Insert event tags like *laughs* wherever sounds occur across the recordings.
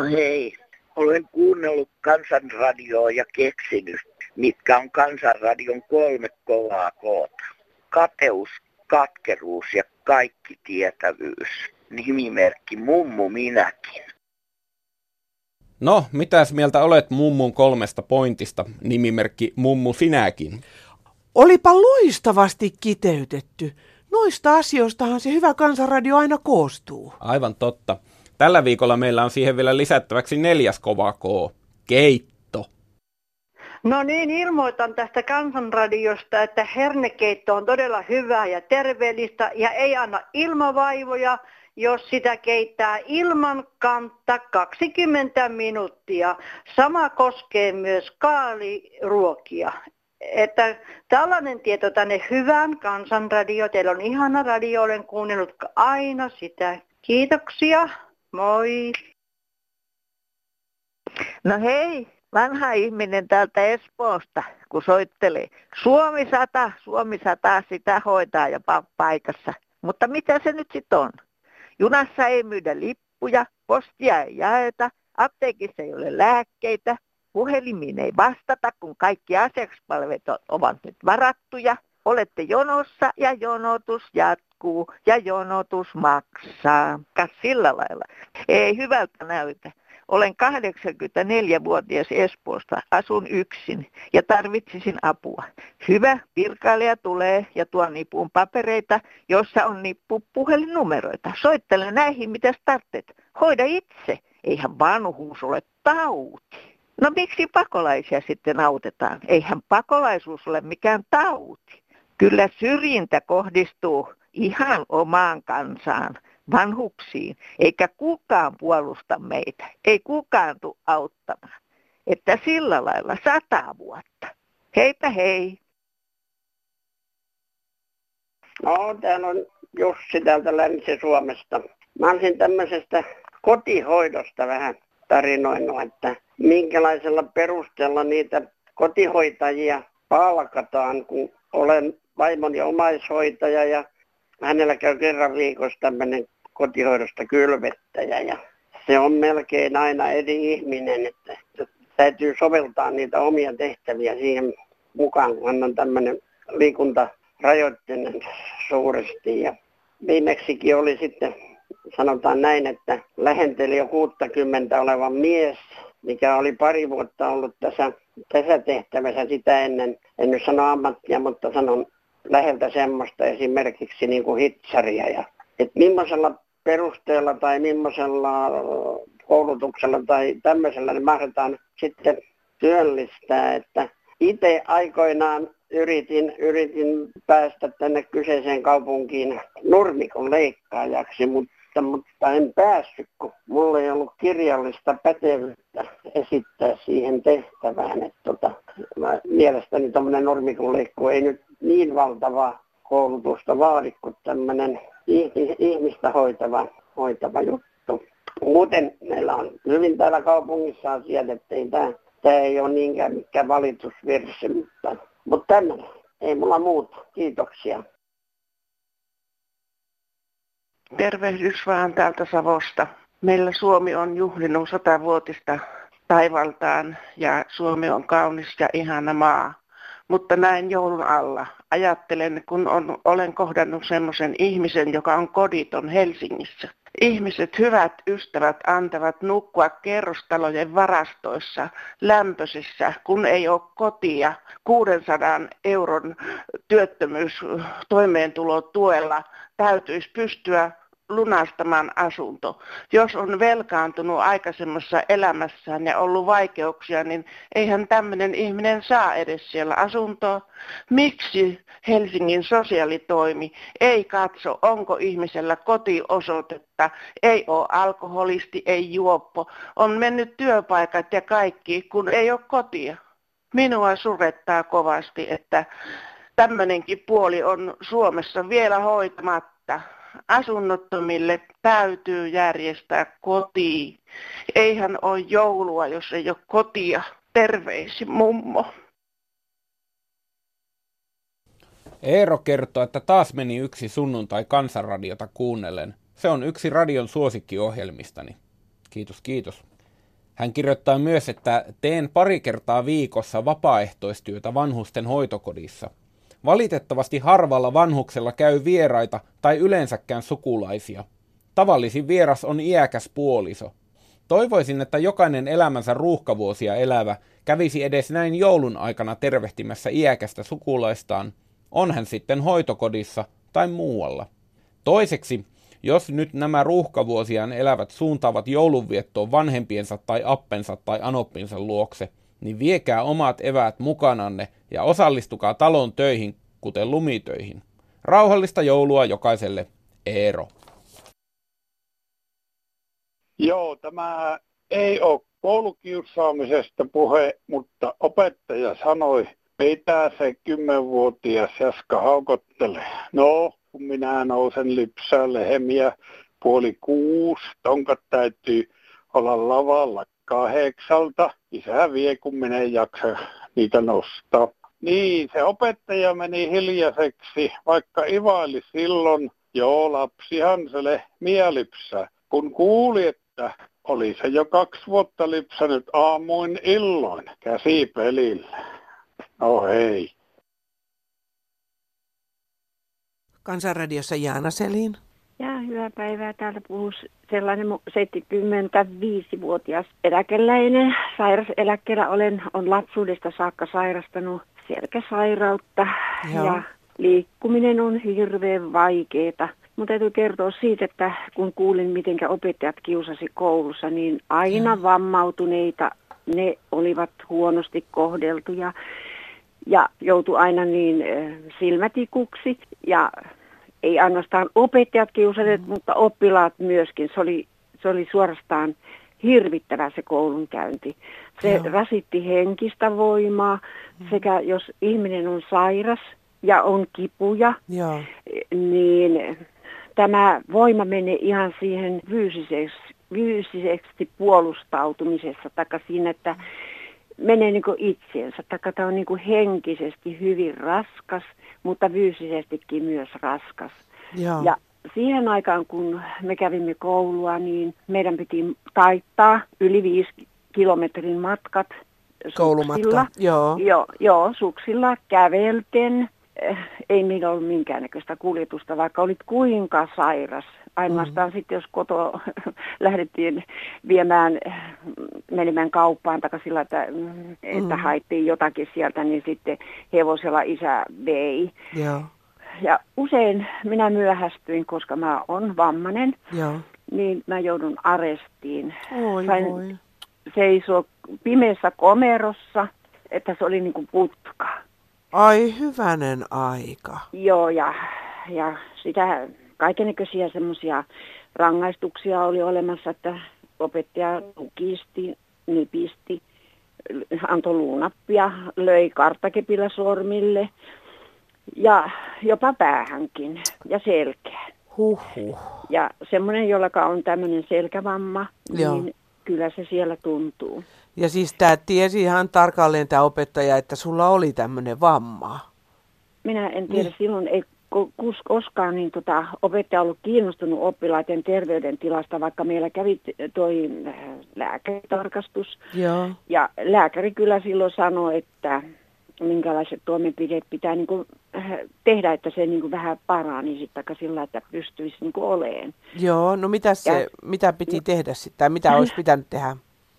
No hei, olen kuunnellut kansanradioa ja keksinyt, mitkä on kansanradion kolme kovaa koota. Kateus, katkeruus ja kaikki tietävyys. Nimimerkki Mummu minäkin. No, mitäs mieltä olet Mummun kolmesta pointista, nimimerkki Mummu sinäkin? Olipa loistavasti kiteytetty. Noista asioistahan se hyvä kansanradio aina koostuu. Aivan totta. Tällä viikolla meillä on siihen vielä lisättäväksi neljäs kova K. Keitto. No niin, ilmoitan tästä kansanradiosta, että hernekeitto on todella hyvää ja terveellistä ja ei anna ilmavaivoja, jos sitä keittää ilman kantta 20 minuuttia. Sama koskee myös kaaliruokia. Että tällainen tieto tänne hyvään kansanradio. Teillä on ihana radio, olen kuunnellut aina sitä. Kiitoksia. Moi. No hei, vanha ihminen täältä Espoosta, kun soittelee. Suomi sata, Suomi sata, sitä hoitaa ja paikassa. Mutta mitä se nyt sitten on? Junassa ei myydä lippuja, postia ei jaeta, apteekissa ei ole lääkkeitä, puhelimiin ei vastata, kun kaikki asiakaspalvelut ovat nyt varattuja. Olette jonossa ja jonotus jatkuu ja jonotus maksaa. Kas sillä lailla. Ei hyvältä näytä. Olen 84-vuotias Espoosta, asun yksin ja tarvitsisin apua. Hyvä, virkailija tulee ja tuo nipuun papereita, jossa on nippu puhelinnumeroita. Soittele näihin, mitä tarvitset. Hoida itse. Eihän vanhuus ole tauti. No miksi pakolaisia sitten autetaan? Eihän pakolaisuus ole mikään tauti. Kyllä syrjintä kohdistuu ihan omaan kansaan vanhuksiin, eikä kukaan puolusta meitä, ei kukaan tule auttamaan. Että sillä lailla sata vuotta. Heipä hei. No, täällä on Jussi täältä Länsi-Suomesta. Mä olisin tämmöisestä kotihoidosta vähän tarinoinut, että minkälaisella perusteella niitä kotihoitajia palkataan, kun olen vaimoni omaishoitaja ja hänellä käy kerran viikossa tämmöinen kotihoidosta kylvettäjä ja se on melkein aina eri ihminen, että täytyy soveltaa niitä omia tehtäviä siihen mukaan, kun hän on tämmöinen liikuntarajoitteinen suuresti. Ja viimeksikin oli sitten, sanotaan näin, että lähenteli jo 60 oleva mies, mikä oli pari vuotta ollut tässä, tässä tehtävässä sitä ennen, en nyt sano ammattia, mutta sanon läheltä semmoista esimerkiksi niin kuin hitsaria. Ja, että millaisella perusteella tai millaisella koulutuksella tai tämmöisellä niin mahdetaan sitten työllistää. Että itse aikoinaan yritin, yritin päästä tänne kyseiseen kaupunkiin nurmikon leikkaajaksi, mutta, mutta en päässyt, kun mulla ei ollut kirjallista pätevyyttä esittää siihen tehtävään. Että tota, mielestäni tuommoinen nurmikon leikku ei nyt niin valtavaa koulutusta vaadi kuin tämmöinen ihmistä hoitava, hoitava juttu. Muuten meillä on hyvin täällä kaupungissa asiat, että ei tämä, tämä ei ole niinkään mikään valitusvirsi, mutta, mutta tämmöinen. Ei mulla muuta. Kiitoksia. Tervehdys vaan täältä Savosta. Meillä Suomi on juhlinut satavuotista taivaltaan ja Suomi on kaunis ja ihana maa. Mutta näin joulun alla ajattelen, kun on, olen kohdannut semmoisen ihmisen, joka on koditon Helsingissä. Ihmiset, hyvät ystävät, antavat nukkua kerrostalojen varastoissa lämpöisissä, kun ei ole kotia 600 euron työttömyys toimeentulotuella täytyisi pystyä lunastamaan asunto. Jos on velkaantunut aikaisemmassa elämässään ja ollut vaikeuksia, niin eihän tämmöinen ihminen saa edes siellä asuntoa. Miksi Helsingin sosiaalitoimi ei katso, onko ihmisellä kotiosoitetta, ei ole alkoholisti, ei juoppo, on mennyt työpaikat ja kaikki, kun ei ole kotia. Minua surettaa kovasti, että tämmöinenkin puoli on Suomessa vielä hoitamatta asunnottomille täytyy järjestää koti. Eihän ole joulua, jos ei ole kotia. Terveisi mummo. Eero kertoo, että taas meni yksi sunnuntai kansanradiota kuunnellen. Se on yksi radion suosikkiohjelmistani. Kiitos, kiitos. Hän kirjoittaa myös, että teen pari kertaa viikossa vapaaehtoistyötä vanhusten hoitokodissa. Valitettavasti harvalla vanhuksella käy vieraita tai yleensäkään sukulaisia. Tavallisin vieras on iäkäs puoliso. Toivoisin, että jokainen elämänsä ruuhkavuosia elävä kävisi edes näin joulun aikana tervehtimässä iäkästä sukulaistaan, on hän sitten hoitokodissa tai muualla. Toiseksi, jos nyt nämä ruuhkavuosiaan elävät suuntaavat joulunviettoon vanhempiensa tai appensa tai anoppinsa luokse, niin viekää omat eväät mukananne ja osallistukaa talon töihin, kuten lumitöihin. Rauhallista joulua jokaiselle, Eero. Joo, tämä ei ole koulukiusaamisesta puhe, mutta opettaja sanoi, mitä se kymmenvuotias Jaska haukottelee. No, kun minä nousen lypsää lehmiä puoli kuusi, tonkat täytyy olla lavalla kahdeksalta. Isä vie, kun minä en jaksa niitä nostaa. Niin, se opettaja meni hiljaiseksi, vaikka ivaili silloin. Joo, lapsihan se lehmiä lypsää. Kun kuuli, että oli se jo kaksi vuotta lypsänyt aamuin illoin käsipelillä. No hei. Kansanradiossa Jaana Selin. Ja hyvää päivää. Täältä puhuu sellainen 75-vuotias eläkeläinen. Sairaseläkkeellä olen, on lapsuudesta saakka sairastanut selkäsairautta Joo. ja liikkuminen on hirveän vaikeaa. Mun täytyy kertoa siitä, että kun kuulin, miten opettajat kiusasi koulussa, niin aina ja. vammautuneita ne olivat huonosti kohdeltuja ja joutui aina niin silmätikuksi ja ei ainoastaan opettajat kiusaset, mm. mutta oppilaat myöskin. Se oli, se oli suorastaan hirvittävä se koulunkäynti. Se Joo. rasitti henkistä voimaa mm. sekä jos ihminen on sairas ja on kipuja, Joo. niin tämä voima menee ihan siihen fyysiseksi, fyysisesti puolustautumisessa, taikka siinä, että menee niin itseensä, taikka tämä on niin henkisesti hyvin raskas, mutta fyysisestikin myös raskas. Joo. Ja siihen aikaan, kun me kävimme koulua, niin meidän piti taittaa yli viisi kilometrin matkat Koulumatka, joo. joo. Joo, suksilla kävelten. Eh, ei meillä ollut minkäännäköistä kuljetusta, vaikka olit kuinka sairas. Ainoastaan mm. sitten, jos koto *laughs* lähdettiin viemään, menemään kauppaan tai sillä, että, että mm. haettiin jotakin sieltä, niin sitten hevosella isä vei. Joo. Ja usein minä myöhästyin, koska mä oon vammanen, Joo. niin mä joudun arestiin. Oi, Sain voi. seisoo pimeässä komerossa, että se oli niin kuin putka. Ai hyvänen aika. Joo, ja, ja sitä kaikenlaisia semmoisia rangaistuksia oli olemassa, että opettaja tukisti, nipisti, antoi luunappia, löi karttakepillä sormille ja jopa päähänkin ja selkään. Huhhuh. Ja semmoinen, jolla on tämmöinen selkävamma, Joo. niin kyllä se siellä tuntuu. Ja siis tämä tiesi ihan tarkalleen tämä opettaja, että sulla oli tämmöinen vamma. Minä en tiedä, niin. silloin ei koskaan niin tota, opettaja ollut kiinnostunut oppilaiden terveydentilasta, vaikka meillä kävi toi äh, lääkäritarkastus. Joo. Ja lääkäri kyllä silloin sanoi, että minkälaiset toimenpiteet pitää niin kuin, äh, tehdä, että se niin kuin vähän paranisi, tai sillä, että pystyisi niin kuin oleen. Joo, no mitä, se, ja, mitä piti no, tehdä sitten, tai mitä olisi *laughs* pitänyt tehdä?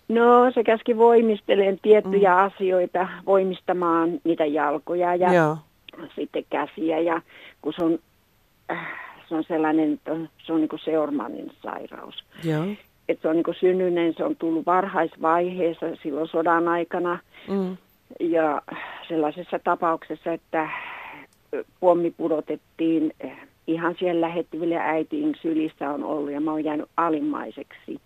No se käski voimisteleen tiettyjä mm. asioita, voimistamaan niitä jalkoja ja Joo. Sitten käsiä. Ja kun se on, äh, se on sellainen, että se on niin kuin Seormanin sairaus. Joo. Että se on niin synnyinen, se on tullut varhaisvaiheessa silloin sodan aikana. Mm. Ja sellaisessa tapauksessa, että pommi pudotettiin äh, ihan siellä lähettyville äitiin sylissä on ollut ja mä oon jäänyt alimmaiseksi.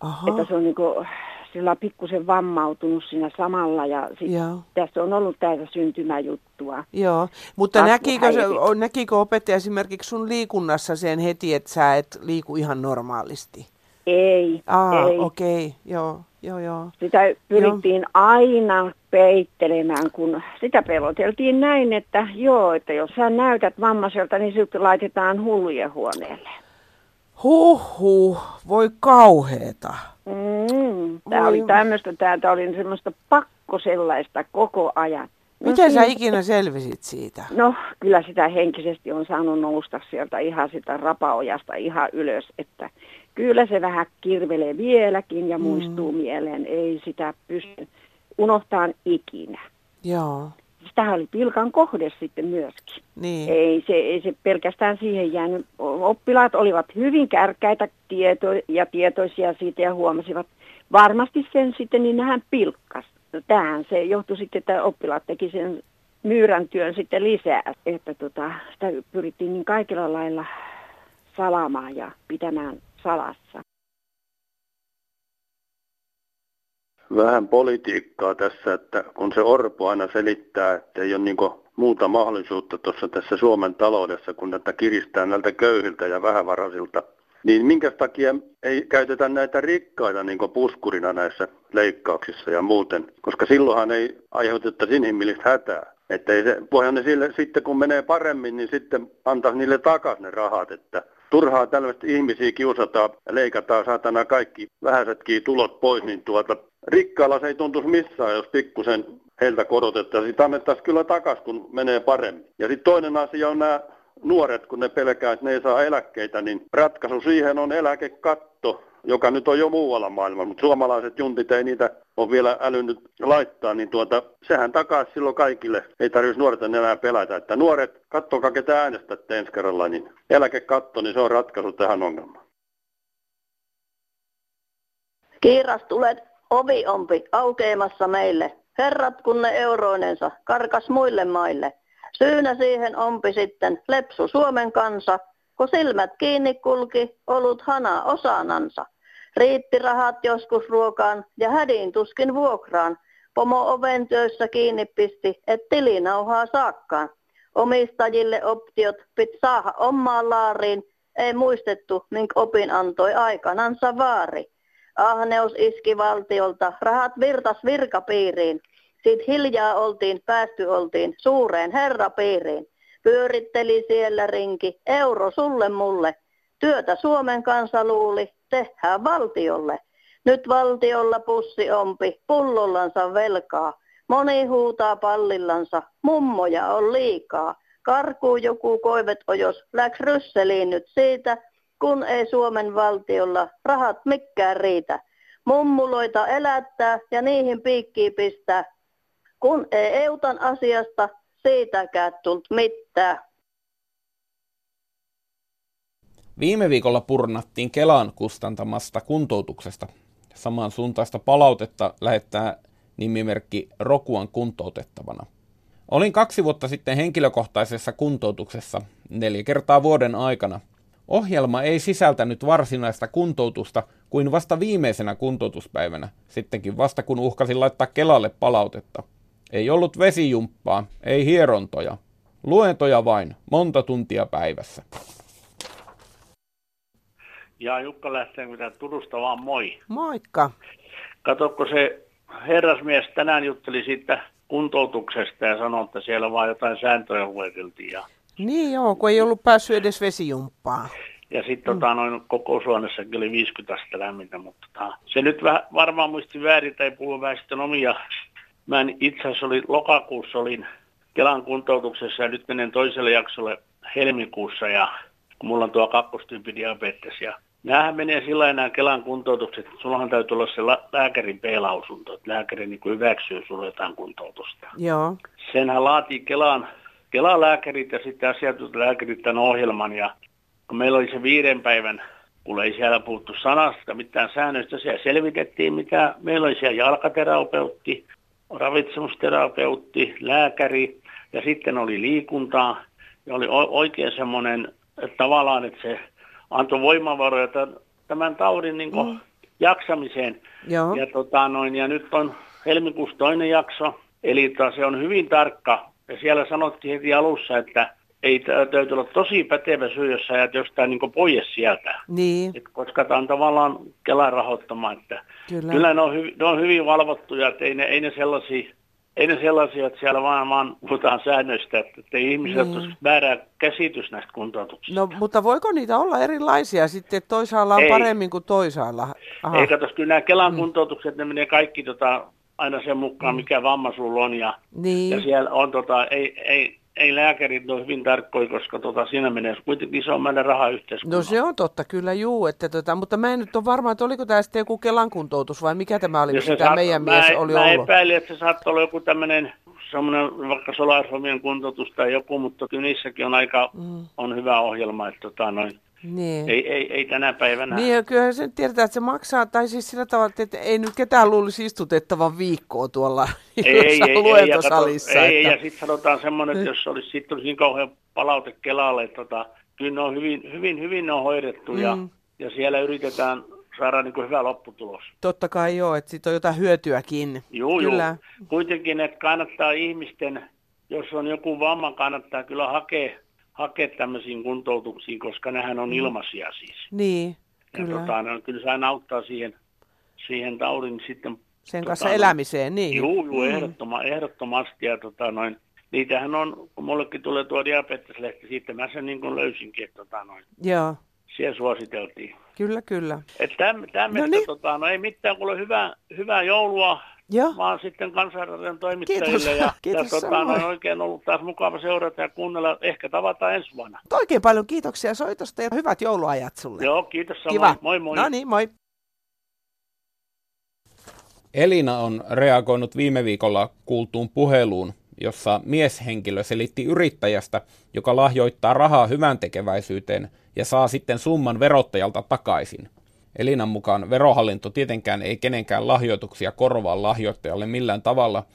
Aha. Että se on niin kuin, sillä pikkusen vammautunut siinä samalla ja sit tässä on ollut täältä syntymäjuttua. Joo, mutta näkikö, se, näkikö opettaja esimerkiksi sun liikunnassa sen heti, että sä et liiku ihan normaalisti? Ei, Aa, ei. okei, okay. joo, joo, joo. Sitä pyrittiin joo. aina peittelemään, kun sitä peloteltiin näin, että joo, että jos sä näytät vammaiselta, niin sitten laitetaan hullujen huoneelle. Huhhuh, voi kauheeta. Mm, tämä oli tämmöistä, tämä oli semmoista pakko sellaista koko ajan. No, Miten sä ikinä selvisit siitä? No, kyllä sitä henkisesti on saanut nousta sieltä ihan sitä rapaojasta ihan ylös, että kyllä se vähän kirvelee vieläkin ja muistuu mm. mieleen. Ei sitä pysty unohtamaan ikinä. Joo. Sitähän oli pilkan kohde sitten myöskin. Niin. Ei, se, ei se pelkästään siihen jäänyt. Oppilaat olivat hyvin kärkkäitä tieto, ja tietoisia siitä ja huomasivat varmasti sen sitten, niin nehän pilkkas. No, tähän se johtui sitten, että oppilaat teki sen myyrän työn sitten lisää, että tota, sitä pyrittiin niin kaikilla lailla salamaan ja pitämään salassa. Vähän politiikkaa tässä, että kun se Orpo aina selittää, että ei ole niin muuta mahdollisuutta tuossa tässä Suomen taloudessa, kun näitä kiristää näiltä köyhiltä ja vähävaraisilta niin minkä takia ei käytetä näitä rikkaita niin puskurina näissä leikkauksissa ja muuten, koska silloinhan ei aiheutettaisi inhimillistä hätää. Että ei se, ne sille, sitten kun menee paremmin, niin sitten antaa niille takaisin ne rahat, että turhaa tällaista ihmisiä kiusataan leikataan saatana kaikki vähäisetkin tulot pois, niin tuota, rikkaalla se ei tuntuisi missään, jos pikkusen heiltä korotettaisiin. Sitä annettaisiin kyllä takaisin, kun menee paremmin. Ja sitten toinen asia on nämä nuoret, kun ne pelkää, että ne ei saa eläkkeitä, niin ratkaisu siihen on eläkekatto, joka nyt on jo muualla maailmalla, mutta suomalaiset juntit ei niitä ole vielä älynyt laittaa, niin tuota, sehän takaa silloin kaikille, ei tarvitsisi nuorten enää pelätä, että nuoret, kattokaa ketä äänestätte ensi kerralla, niin eläkekatto, niin se on ratkaisu tähän ongelmaan. Kiiras tulet oviompi aukeamassa meille. Herrat kun ne euroinensa karkas muille maille. Syynä siihen ompi sitten lepsu Suomen kansa, kun silmät kiinni kulki, olut hana osanansa. Riitti rahat joskus ruokaan ja hädin tuskin vuokraan. Pomo oven töissä kiinni pisti, et tilinauhaa saakkaan. Omistajille optiot pit saada omaan laariin, ei muistettu, minkä opin antoi aikanansa vaari. Ahneus iski valtiolta, rahat virtas virkapiiriin. Sitten hiljaa oltiin, päästy oltiin suureen herrapiiriin. Pyöritteli siellä rinki, euro sulle mulle. Työtä Suomen kansa luuli, tehdään valtiolle. Nyt valtiolla pussi ompi, pullollansa velkaa. Moni huutaa pallillansa, mummoja on liikaa. Karkuu joku koivet ojos, läks rysseliin nyt siitä, kun ei Suomen valtiolla rahat mikkään riitä. Mummuloita elättää ja niihin piikkiä pistää, kun ei eutan asiasta siitäkään tullut mitään. Viime viikolla purnattiin Kelan kustantamasta kuntoutuksesta. Saman suuntaista palautetta lähettää nimimerkki Rokuan kuntoutettavana. Olin kaksi vuotta sitten henkilökohtaisessa kuntoutuksessa neljä kertaa vuoden aikana. Ohjelma ei sisältänyt varsinaista kuntoutusta kuin vasta viimeisenä kuntoutuspäivänä, sittenkin vasta kun uhkasin laittaa Kelalle palautetta – ei ollut vesijumppaa, ei hierontoja. Luentoja vain, monta tuntia päivässä. Ja Jukka lähtee mitä Turusta vaan moi. Moikka. Katokko se herrasmies tänään jutteli siitä kuntoutuksesta ja sanoi, että siellä vaan jotain sääntöjä lueteltiin. Ja... Niin joo, kun ei ollut päässyt edes vesijumppaan. Ja sitten mm. tota, noin kokoushuoneessakin oli 50 astetta lämmintä, mutta tota, se nyt väh, varmaan muisti väärin tai puhuu vähän sitten omia Mä itse asiassa oli, lokakuussa olin Kelan kuntoutuksessa ja nyt menen toiselle jaksolle helmikuussa ja kun mulla on tuo kakkostyyppi diabetes ja Nämähän menee sillä enää Kelan kuntoutukset, että sullahan täytyy olla se lääkärin P-lausunto, että lääkäri niin hyväksyy sulle jotain kuntoutusta. Joo. Senhän laatii Kelan, Kelan lääkärit ja sitten asiantuntijalääkärit tämän ohjelman ja kun meillä oli se viiden päivän, kun ei siellä puhuttu sanasta mitään säännöistä, siellä selvitettiin mitä, meillä oli siellä jalkaterapeutti, ravitsemusterapeutti, lääkäri ja sitten oli liikuntaa ja oli oikein semmoinen että tavallaan, että se antoi voimavaroja tämän taudin niin mm. jaksamiseen. Joo. Ja, tota, noin, ja nyt on helmikuussa toinen jakso, eli se on hyvin tarkka. Ja siellä sanottiin heti alussa, että ei täytyy olla tosi pätevä syy, jos sä jäät jostain niin pois sieltä. Niin. Et koska tämä on tavallaan Kelan rahoittama. Että kyllä. kyllä ne on, hyv- ne on hyvin valvottuja, että ei ne, ei ne sellaisia ei ne sellaisia, että siellä vaan, vaan puhutaan säännöistä, että, että ihmiset mm. olisi väärä käsitys näistä kuntoutuksista. No, mutta voiko niitä olla erilaisia sitten, että toisaalla on ei. paremmin kuin toisaalla? Aha. Ei, katos, kyllä nämä Kelan mm. kuntoutukset, ne menee kaikki tota, aina sen mukaan, mm. mikä vamma sulla on, ja, niin. ja siellä on, tota, ei, ei, ei lääkärit ole hyvin tarkkoja, koska tota, siinä menee kuitenkin iso määrä rahaa No se on totta, kyllä juu. Että tota, mutta mä en nyt ole varma, että oliko tämä sitten joku Kelan kuntoutus vai mikä tämä oli, missä tämä meidän mä, mies oli mä ollut. Mä epäilin, että se saattoi olla joku tämmöinen semmoinen vaikka Solarfomien kuntoutus tai joku, mutta kyllä niissäkin on aika mm. on hyvä ohjelma, että tota, noin, niin. Ei, ei, ei tänä päivänä. Niin, ja kyllähän sen tiedetään, että se maksaa, tai siis sillä tavalla, että ei nyt ketään luulisi istutettavan viikkoa tuolla *laughs* ei, ei, ei, luentosalissa. Ei, ei, että... ja sitten sanotaan semmoinen, että jos olisi sitten niin kauhean palaute Kelalle, että tota, kyllä ne on hyvin, hyvin, hyvin ne on hoidettu, mm. ja, ja siellä yritetään saada niin kuin hyvä lopputulos. Totta kai joo, että siitä on jotain hyötyäkin. Joo, kyllä. joo. Kuitenkin, että kannattaa ihmisten, jos on joku vamma, kannattaa kyllä hakea hakea tämmöisiin kuntoutuksiin, koska nehän on mm. ilmaisia siis. Niin, kyllä. Ja tota, kyllä se aina auttaa siihen, siihen taudin sitten. Sen tota, kanssa elämiseen, niin. Joo, joo mm. ehdottoma, ehdottomasti. Ja tota, noin, niitähän on, kun mullekin tulee tuo diabeteslehti, siitä mä sen niin kuin löysinkin, että tota, noin. Joo. Siellä suositeltiin. Kyllä, kyllä. Että tämmöistä, no niin. tota, no ei mitään, kuule hyvää, hyvää joulua Joo. vaan sitten kansainvälisen toimittajille. Kiitos. Ja, *laughs* Kiitos ja tota, on oikein ollut taas mukava seurata ja kuunnella. Ehkä tavataan ensi vuonna. Oikein paljon kiitoksia soitosta ja hyvät jouluajat sulle. Joo, kiitos samoin. Kiva. Moi moi. No niin, moi. Elina on reagoinut viime viikolla kuultuun puheluun, jossa mieshenkilö selitti yrittäjästä, joka lahjoittaa rahaa hyvän tekeväisyyteen ja saa sitten summan verottajalta takaisin. Elinan mukaan verohallinto tietenkään ei kenenkään lahjoituksia korvaa lahjoittajalle millään tavalla.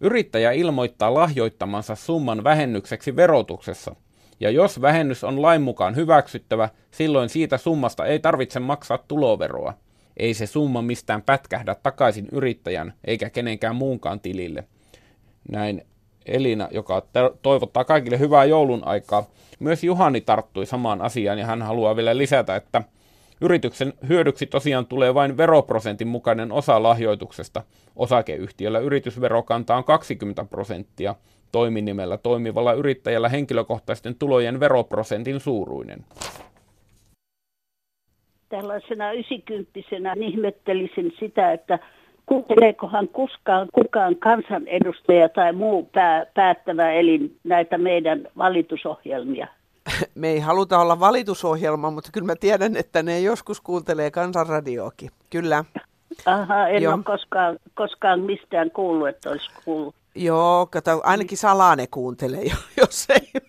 Yrittäjä ilmoittaa lahjoittamansa summan vähennykseksi verotuksessa. Ja jos vähennys on lain mukaan hyväksyttävä, silloin siitä summasta ei tarvitse maksaa tuloveroa. Ei se summa mistään pätkähdä takaisin yrittäjän eikä kenenkään muunkaan tilille. Näin Elina, joka toivottaa kaikille hyvää joulun aikaa. Myös Juhani tarttui samaan asiaan ja hän haluaa vielä lisätä, että Yrityksen hyödyksi tosiaan tulee vain veroprosentin mukainen osa lahjoituksesta. Osakeyhtiöllä yritysverokanta on 20 prosenttia, toiminimellä toimivalla yrittäjällä henkilökohtaisten tulojen veroprosentin suuruinen. Tällaisena ysikymppisenä ihmettelisin sitä, että kuunteleekohan kuskaan kukaan kansanedustaja tai muu pää, päättävä elin näitä meidän valitusohjelmia me ei haluta olla valitusohjelma, mutta kyllä mä tiedän, että ne joskus kuuntelee kansanradioakin. Kyllä. Aha, en Joo. ole koskaan, koskaan mistään kuullut, että olisi kuullut. Joo, kato, ainakin salaa ne kuuntelee, *laughs* jos ei.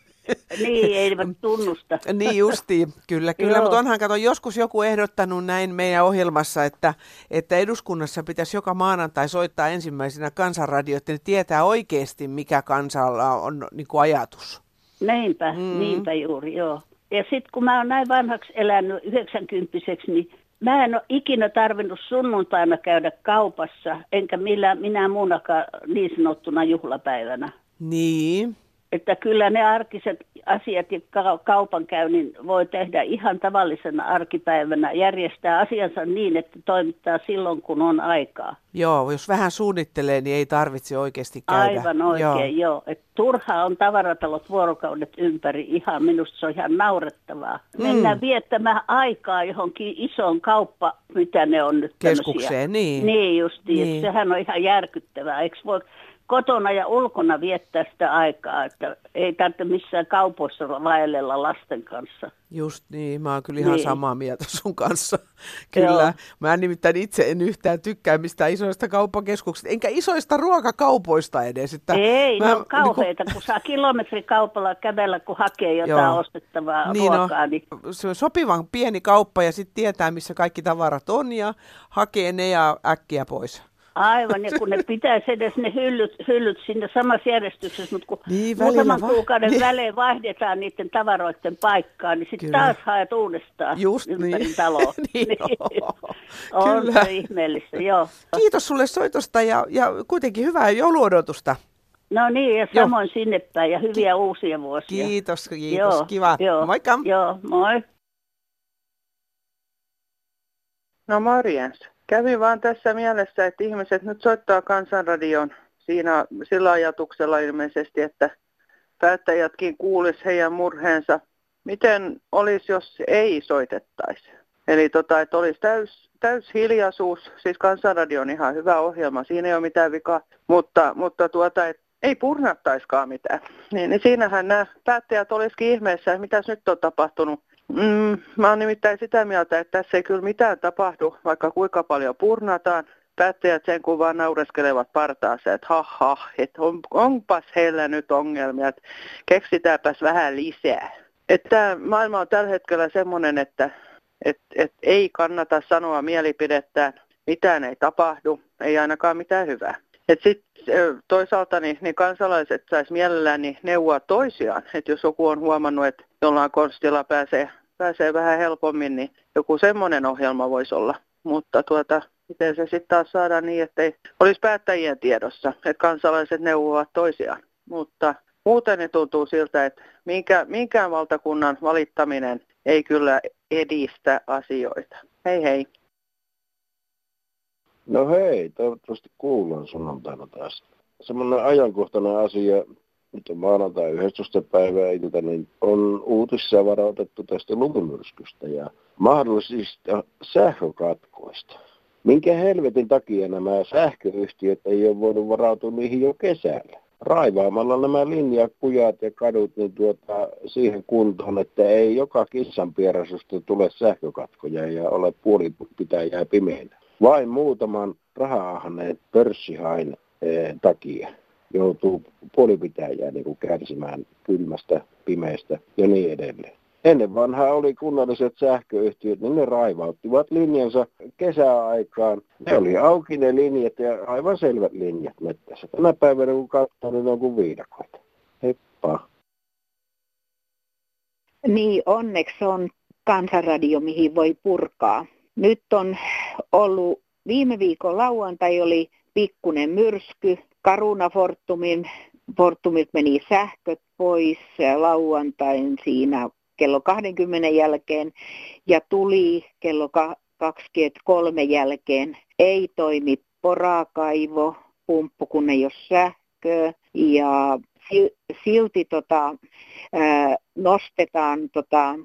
Niin, eivät tunnusta. niin justiin, kyllä, kyllä. Joo. Mutta onhan kato joskus joku ehdottanut näin meidän ohjelmassa, että, että eduskunnassa pitäisi joka maanantai soittaa ensimmäisenä kansanradio, että ne tietää oikeasti, mikä kansalla on niin kuin ajatus. Niinpä, mm. niinpä juuri, joo. Ja sitten kun mä oon näin vanhaksi elänyt 90 niin mä en ole ikinä tarvinnut sunnuntaina käydä kaupassa, enkä millään, minä muunakaan niin sanottuna juhlapäivänä. Niin. Että kyllä ne arkiset asiat ja kaupankäynnin voi tehdä ihan tavallisena arkipäivänä, järjestää asiansa niin, että toimittaa silloin, kun on aikaa. Joo, jos vähän suunnittelee, niin ei tarvitse oikeasti käydä. Aivan oikein, joo. joo. Et turhaa on tavaratalot vuorokaudet ympäri, ihan minusta se on ihan naurettavaa. Mm. Mennään viettämään aikaa johonkin isoon kauppa, mitä ne on nyt Keskukseen, tämmöisiä. niin. Niin justiin, niin. sehän on ihan järkyttävää. Eikö voi kotona ja ulkona viettää sitä aikaa, että ei tarvitse missään kaupoissa vaellella lasten kanssa. Just niin, mä oon kyllä ihan niin. samaa mieltä sun kanssa. *laughs* kyllä, Joo. mä nimittäin itse en yhtään tykkää mistään isoista kauppakeskuksista, enkä isoista ruokakaupoista edes. Että ei, mä, ne on kauheita, niin kun... kun saa kilometrikaupalla kävellä, kun hakee jotain Joo. ostettavaa niin ruokaa. No, niin... Se on sopivan pieni kauppa ja sitten tietää, missä kaikki tavarat on ja hakee ne ja äkkiä pois. Aivan, ja kun ne pitäisi edes ne hyllyt, hyllyt sinne samassa järjestyksessä, mutta kun niin, muutaman kuukauden niin. välein vaihdetaan niiden tavaroiden paikkaan, niin sitten taas haet uudestaan Just ympäri niin. taloa. *laughs* niin, niin. on Kyllä. se ihmeellistä, joo. Kiitos sulle soitosta ja, ja kuitenkin hyvää jouluodotusta. No niin, ja samoin joo. sinne päin ja hyviä Ki- uusia vuosia. Kiitos, kiitos. Joo, Kiva. Joo, Moikka. Joo, moi. No morjens. Kävi vaan tässä mielessä, että ihmiset nyt soittaa kansanradioon siinä sillä ajatuksella ilmeisesti, että päättäjätkin kuulis heidän murheensa. Miten olisi, jos ei soitettaisi? Eli tota, että olisi täys, täys hiljaisuus, siis Kansanradio on ihan hyvä ohjelma, siinä ei ole mitään vikaa, mutta, mutta tuota, et ei purnattaiskaan mitään. Niin, niin siinähän nämä päättäjät olisikin ihmeessä, että mitäs nyt on tapahtunut. Mm, mä oon nimittäin sitä mieltä, että tässä ei kyllä mitään tapahdu, vaikka kuinka paljon purnataan. Päättäjät sen kun vaan naureskelevat partaansa, että ha ha, että on, onpas heillä nyt ongelmia, että keksitäänpäs vähän lisää. Että maailma on tällä hetkellä semmoinen, että et, et ei kannata sanoa mielipidettään, mitään ei tapahdu, ei ainakaan mitään hyvää. Sitten toisaalta niin, niin kansalaiset sais mielellään niin neuvoa toisiaan, että jos joku on huomannut, että jollain konstilla pääsee, pääsee vähän helpommin, niin joku semmoinen ohjelma voisi olla. Mutta tuota, miten se sitten taas saadaan niin, että ei olisi päättäjien tiedossa, että kansalaiset neuvovat toisiaan. Mutta muuten ne tuntuu siltä, että minkä, minkään valtakunnan valittaminen ei kyllä edistä asioita. Hei hei. No hei, toivottavasti kuullaan sunnuntaina taas. Semmoinen ajankohtainen asia, nyt on maanantai 11. päivää ilta, niin on uutissa varautettu tästä lumimyrskystä ja mahdollisista sähkökatkoista. Minkä helvetin takia nämä sähköyhtiöt ei ole voinut varautua niihin jo kesällä? raivaamalla nämä linjakujat ja kadut niin tuota, siihen kuntoon, että ei joka kissan tule sähkökatkoja ja ole puoli pitäjää pimeänä. Vain muutaman raha-ahneen pörssihain eh, takia joutuu puolipitäjää niin kuin kärsimään kylmästä, pimeästä ja niin edelleen. Ennen vanhaa oli kunnalliset sähköyhtiöt, niin ne raivauttivat linjansa kesäaikaan. Ne oli auki ne linjat ja aivan selvät linjat mettässä. Tänä päivänä kun katsoo, niin ne on kuin viidakoita. Heippa. Niin, onneksi on kansanradio, mihin voi purkaa. Nyt on ollut, viime viikon lauantai oli pikkunen myrsky. Karuna Fortumin, Fortumilta meni sähköt pois lauantain siinä kello 20 jälkeen ja tuli kello 23 jälkeen. Ei toimi porakaivo, pumppu, kun ei ole sähköä ja silti tota, nostetaan tota,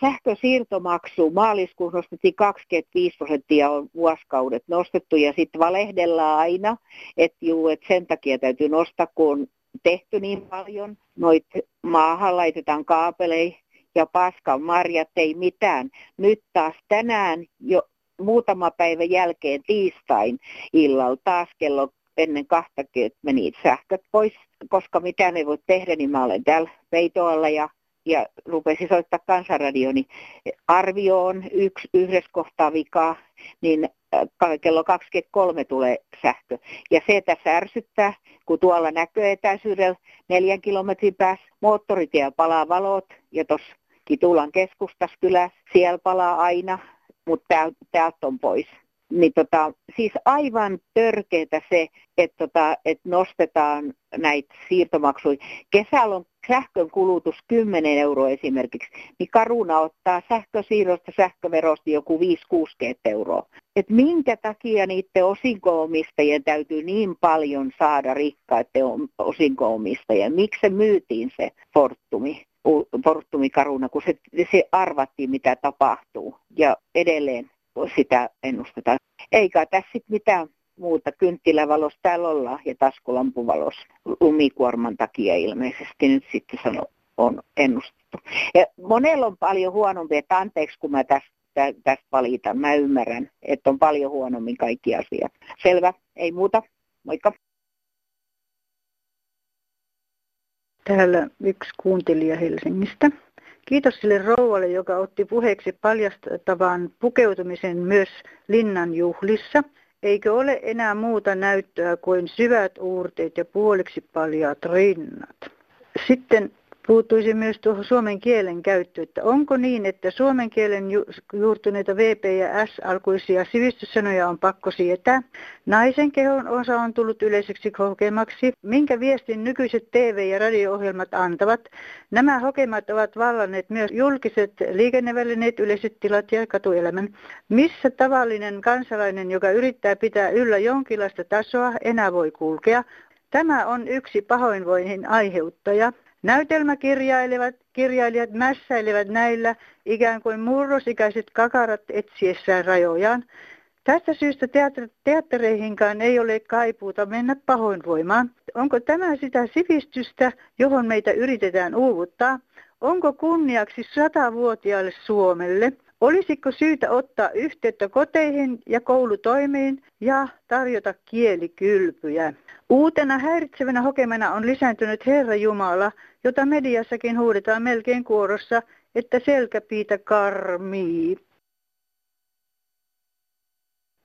sähkösiirtomaksu. Maaliskuussa nostettiin 25 prosenttia on vuosikaudet nostettu ja sitten valehdellaan aina, että juu, et sen takia täytyy nostaa, kun on tehty niin paljon. Noit maahan laitetaan kaapelei ja paskan marjat ei mitään. Nyt taas tänään jo muutama päivä jälkeen tiistain illalla taas kello ennen 20 meni sähköt pois, koska mitään ei voi tehdä, niin mä olen täällä peitoalla ja, ja rupesin soittaa kansanradio, niin arvio on yksi yhdessä kohtaa vikaa, niin äh, kello 23 tulee sähkö. Ja se tässä ärsyttää, kun tuolla näköetäisyydellä neljän kilometrin päässä moottoritie palaa valot ja tuossa Kitulan keskustassa kyllä, siellä palaa aina, mutta täältä täältä on pois. Niin tota, siis aivan törkeetä se, että tota, et nostetaan näitä siirtomaksuja. Kesällä on sähkön kulutus 10 euroa esimerkiksi, niin Karuna ottaa sähkösiirrosta sähköverosta joku 5-6 euroa. Et minkä takia niiden osinko-omistajien täytyy niin paljon saada rikkaiden osinko-omistajien? Miksi se myytiin se Fortumi? Fortumikaruna, kun se, se arvattiin, mitä tapahtuu. Ja edelleen sitä ennustetaan. Eikä tässä sitten mitään muuta. Kynttilävalos täällä ollaan ja taskulampuvalos lumikuorman takia ilmeisesti nyt sitten sano, on ennustettu. Ja monella on paljon huonompi, että anteeksi kun mä tästä, tästä valitan. Mä ymmärrän, että on paljon huonommin kaikki asiat. Selvä, ei muuta. Moikka. Täällä yksi kuuntelija Helsingistä. Kiitos sille rouvalle, joka otti puheeksi paljastavan pukeutumisen myös linnan juhlissa. Eikö ole enää muuta näyttöä kuin syvät uurteet ja puoliksi paljaat rinnat? Sitten puuttuisi myös tuohon suomen kielen käyttöön, että onko niin, että suomen kielen ju- juurtuneita VP ja S-alkuisia sivistyssanoja on pakko sietää? Naisen kehon osa on tullut yleiseksi hokemaksi. Minkä viestin nykyiset TV- ja radio-ohjelmat antavat? Nämä hokemat ovat vallanneet myös julkiset liikennevälineet, yleiset tilat ja katuelämän. Missä tavallinen kansalainen, joka yrittää pitää yllä jonkinlaista tasoa, enää voi kulkea? Tämä on yksi pahoinvoinnin aiheuttaja. Näytelmäkirjailijat kirjailijat mässäilevät näillä ikään kuin murrosikäiset kakarat etsiessään rajojaan. Tästä syystä teatter- teattereihinkaan ei ole kaipuuta mennä pahoinvoimaan. Onko tämä sitä sivistystä, johon meitä yritetään uuvuttaa? Onko kunniaksi satavuotiaalle Suomelle? Olisiko syytä ottaa yhteyttä koteihin ja koulutoimiin ja tarjota kielikylpyjä? Uutena häiritsevänä hokemana on lisääntynyt Herra Jumala, jota mediassakin huudetaan melkein kuorossa, että selkäpiitä karmii.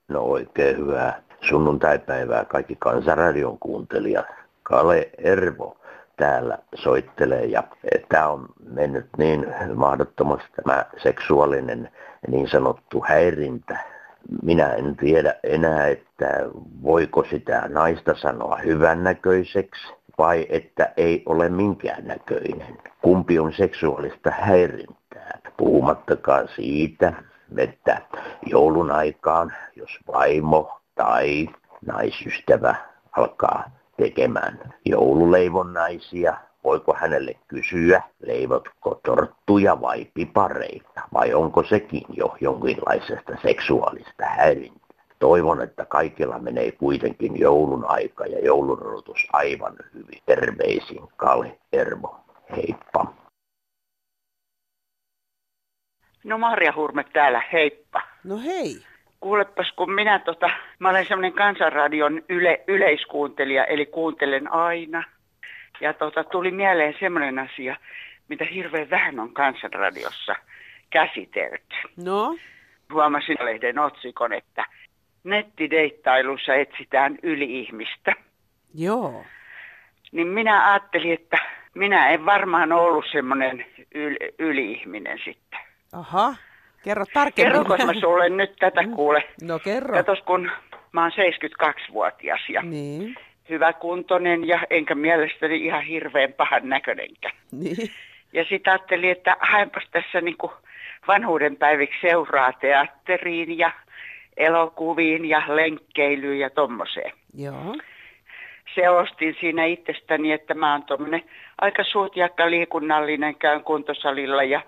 No oikein hyvää sunnuntaipäivää kaikki Kansanradion kuuntelijat. Kale Ervo täällä soittelee ja tämä on mennyt niin mahdottomasti tämä seksuaalinen niin sanottu häirintä. Minä en tiedä enää, että voiko sitä naista sanoa hyvännäköiseksi vai että ei ole minkäännäköinen. Kumpi on seksuaalista häirintää? Puhumattakaan siitä, että joulun aikaan, jos vaimo tai naisystävä alkaa tekemään joululeivonnaisia, voiko hänelle kysyä, leivotko torttuja vai pipareita, vai onko sekin jo jonkinlaisesta seksuaalista häirintää. Toivon, että kaikilla menee kuitenkin joulun aika ja joulun aivan hyvin. Terveisin Kale Ervo. Heippa. No Marja Hurme täällä, heippa. No hei. Kuulepas, kun minä tota, mä olen semmoinen kansanradion yle, yleiskuuntelija, eli kuuntelen aina. Ja tota, tuli mieleen semmoinen asia, mitä hirveän vähän on kansanradiossa käsitelty. No? Huomasin lehden otsikon, että nettideittailussa etsitään yli-ihmistä. Joo. Niin minä ajattelin, että minä en varmaan ollut semmoinen yl- yli-ihminen sitten. Aha, kerro tarkemmin. Kerronko mä sulle nyt tätä Mm. kuule? No kerro. Katos, kun mä oon 72-vuotias ja Niin. hyväkuntoinen ja enkä mielestäni ihan hirveän pahan näköinenkään. Niin. Ja sitten ajattelin, että haenpas tässä niinku vanhuuden päiviksi seuraa teatteriin ja elokuviin ja lenkkeilyyn ja tommoseen. Joo. Selostin siinä itsestäni, että mä oon tommonen aika suutiakka liikunnallinen, käyn kuntosalilla ja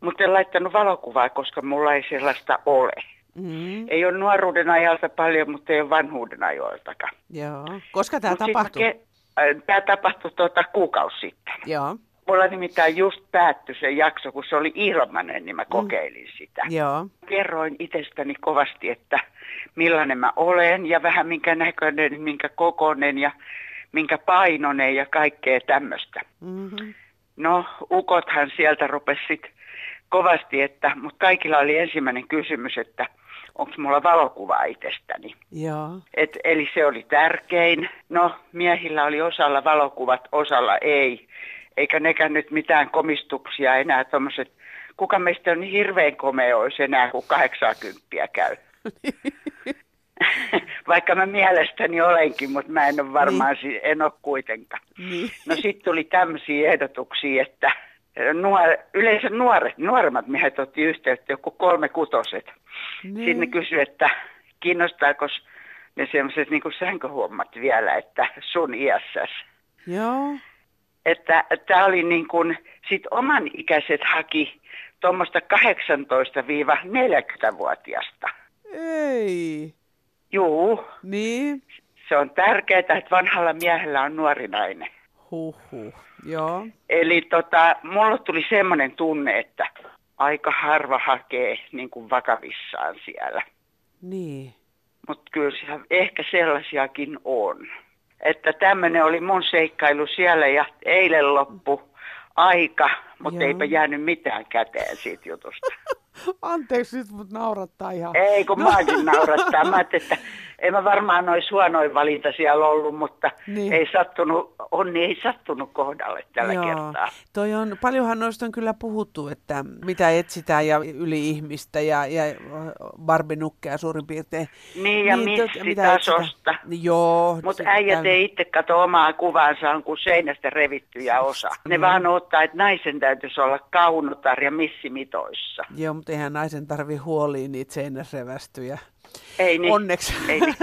mutta en laittanut valokuvaa, koska mulla ei sellaista ole. Mm. Ei ole nuoruuden ajalta paljon, mutta ei ole vanhuuden ajoiltakaan. Joo. Koska tämä tapahtui? ke- äh, Tämä tapahtui tuota kuukausi sitten. Joo. Mulla nimittäin just päättyi se jakso, kun se oli ilmanen, niin mä kokeilin sitä. Joo. Kerroin itsestäni kovasti, että millainen mä olen ja vähän minkä näköinen, minkä kokoinen ja minkä painoinen ja kaikkea tämmöistä. Mm-hmm. No, ukothan sieltä rupesi sit kovasti, että, mutta kaikilla oli ensimmäinen kysymys, että onko mulla valokuvaa itsestäni. Joo. Et, eli se oli tärkein. No, miehillä oli osalla valokuvat, osalla ei. Eikä nekään nyt mitään komistuksia enää tommoset. Kuka meistä on niin hirveän komea olisi enää, kun 80 käy. *laughs* Vaikka mä mielestäni olenkin, mutta mä en ole varmaan, niin. en ole kuitenkaan. Niin. No sitten tuli tämmöisiä ehdotuksia, että nuor, yleensä nuoret, nuoremmat miehet otti yhteyttä, joku kolme kutoset. Niin. Sitten ne kysyi, että kiinnostaako ne semmoiset niin sänköhuommat vielä, että sun iässäs. Joo. Että tämä oli niin kuin, sit oman ikäiset haki tuommoista 18-40-vuotiasta. Ei. Juu. Niin. Se on tärkeää, että vanhalla miehellä on nuori nainen. Huhhuh. Joo. Eli tota, mulla tuli semmoinen tunne, että aika harva hakee niin kuin vakavissaan siellä. Niin. Mutta kyllä siellä ehkä sellaisiakin on. Että tämmöinen oli mun seikkailu siellä ja eilen loppu aika, mutta Joo. eipä jäänyt mitään käteen siitä jutusta. *laughs* Anteeksi nyt, mutta naurattaa ihan. Ei, kun maakin naurattaa. Mä että en mä varmaan olisi huonoin valinta siellä ollut, mutta Niin. niin. ei sattunut, onni ei sattunut kohdalle tällä Joo. kertaa. Toi on, paljonhan noista on kyllä puhuttu, että mitä etsitään ja yli-ihmistä ja, ja barbenukkeja suurin piirtein. Niin, ja tot- missitasosta. Niin, joo. Mutta äijät ei itse kato omaa kuvaansa, on kuin seinästä revittyjä osa. Ne Mm. vaan ottaa, että naisen täytyisi olla kaunotar ja missimitoissa. Joo, mutta eihän naisen tarvi huoliin niitä seinäsrevästyjä. Ei niin. Onneksi. Ei niin.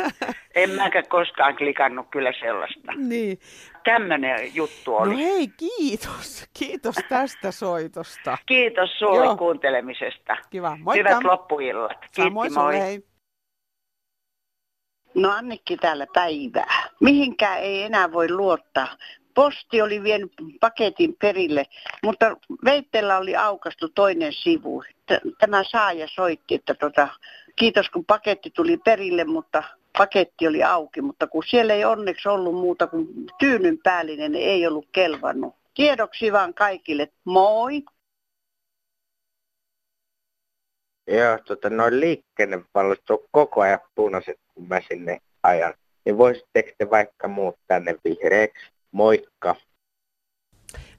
En mäkään koskaan klikannut kyllä sellaista. Niin. Tämmöinen juttu oli. No hei, kiitos. Kiitos tästä soitosta. Kiitos sulle Joo. kuuntelemisesta. Kiva. Moikka. Hyvät loppuillat. Kiitti, moi. Sulle, hei. No Annikki täällä päivää. Mihinkään ei enää voi luottaa. Posti oli vienyt paketin perille, mutta veitteellä oli aukastu toinen sivu. Tämä saaja soitti, että tota, kiitos kun paketti tuli perille, mutta paketti oli auki. Mutta kun siellä ei onneksi ollut muuta kuin tyynyn päällinen, niin ei ollut kelvannut. Tiedoksi vaan kaikille. Moi! Joo, tota, noin liikennevalot on koko ajan punaiset, kun mä sinne ajan. Niin voisitteko te vaikka muuttaa ne vihreäksi? Moikka!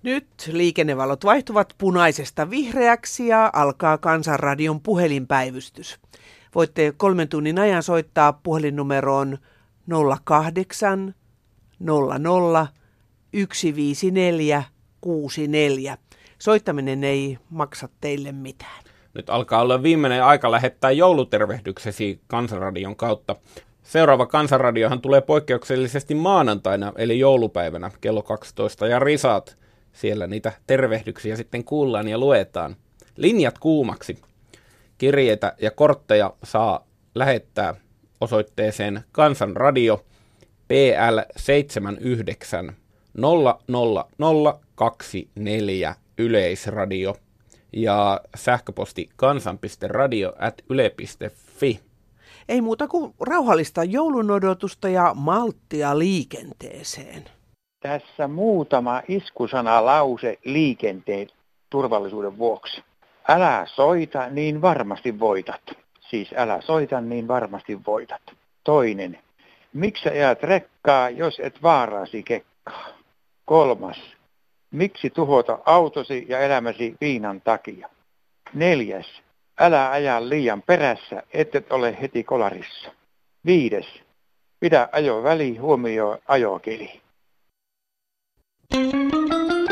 Nyt liikennevalot vaihtuvat punaisesta vihreäksi ja alkaa Kansanradion puhelinpäivystys. Voitte kolmen tunnin ajan soittaa puhelinnumeroon 08 00 154 64. Soittaminen ei maksa teille mitään. Nyt alkaa olla viimeinen aika lähettää joulutervehdyksesi Kansanradion kautta. Seuraava Kansanradiohan tulee poikkeuksellisesti maanantaina, eli joulupäivänä kello 12, ja Risaat. Siellä niitä tervehdyksiä sitten kuullaan ja luetaan. Linjat kuumaksi. Kirjeitä ja kortteja saa lähettää osoitteeseen Kansanradio PL 79 00024 Yleisradio ja sähköposti kansan.radio at yle.fi. Ei muuta kuin rauhallista joulun odotusta ja malttia liikenteeseen. Tässä muutama iskusana lause liikenteen turvallisuuden vuoksi. Älä soita, niin varmasti voitat. Siis älä soita, niin varmasti voitat. Toinen. Miksi ajat rekkaa, jos et vaaraasi kekkaa? Kolmas. Miksi tuhota autosi ja elämäsi viinan takia? Neljäs. Älä aja liian perässä, ettet ole heti kolarissa. Viides. Pidä ajo väli, huomioi ajokeli. Thank you.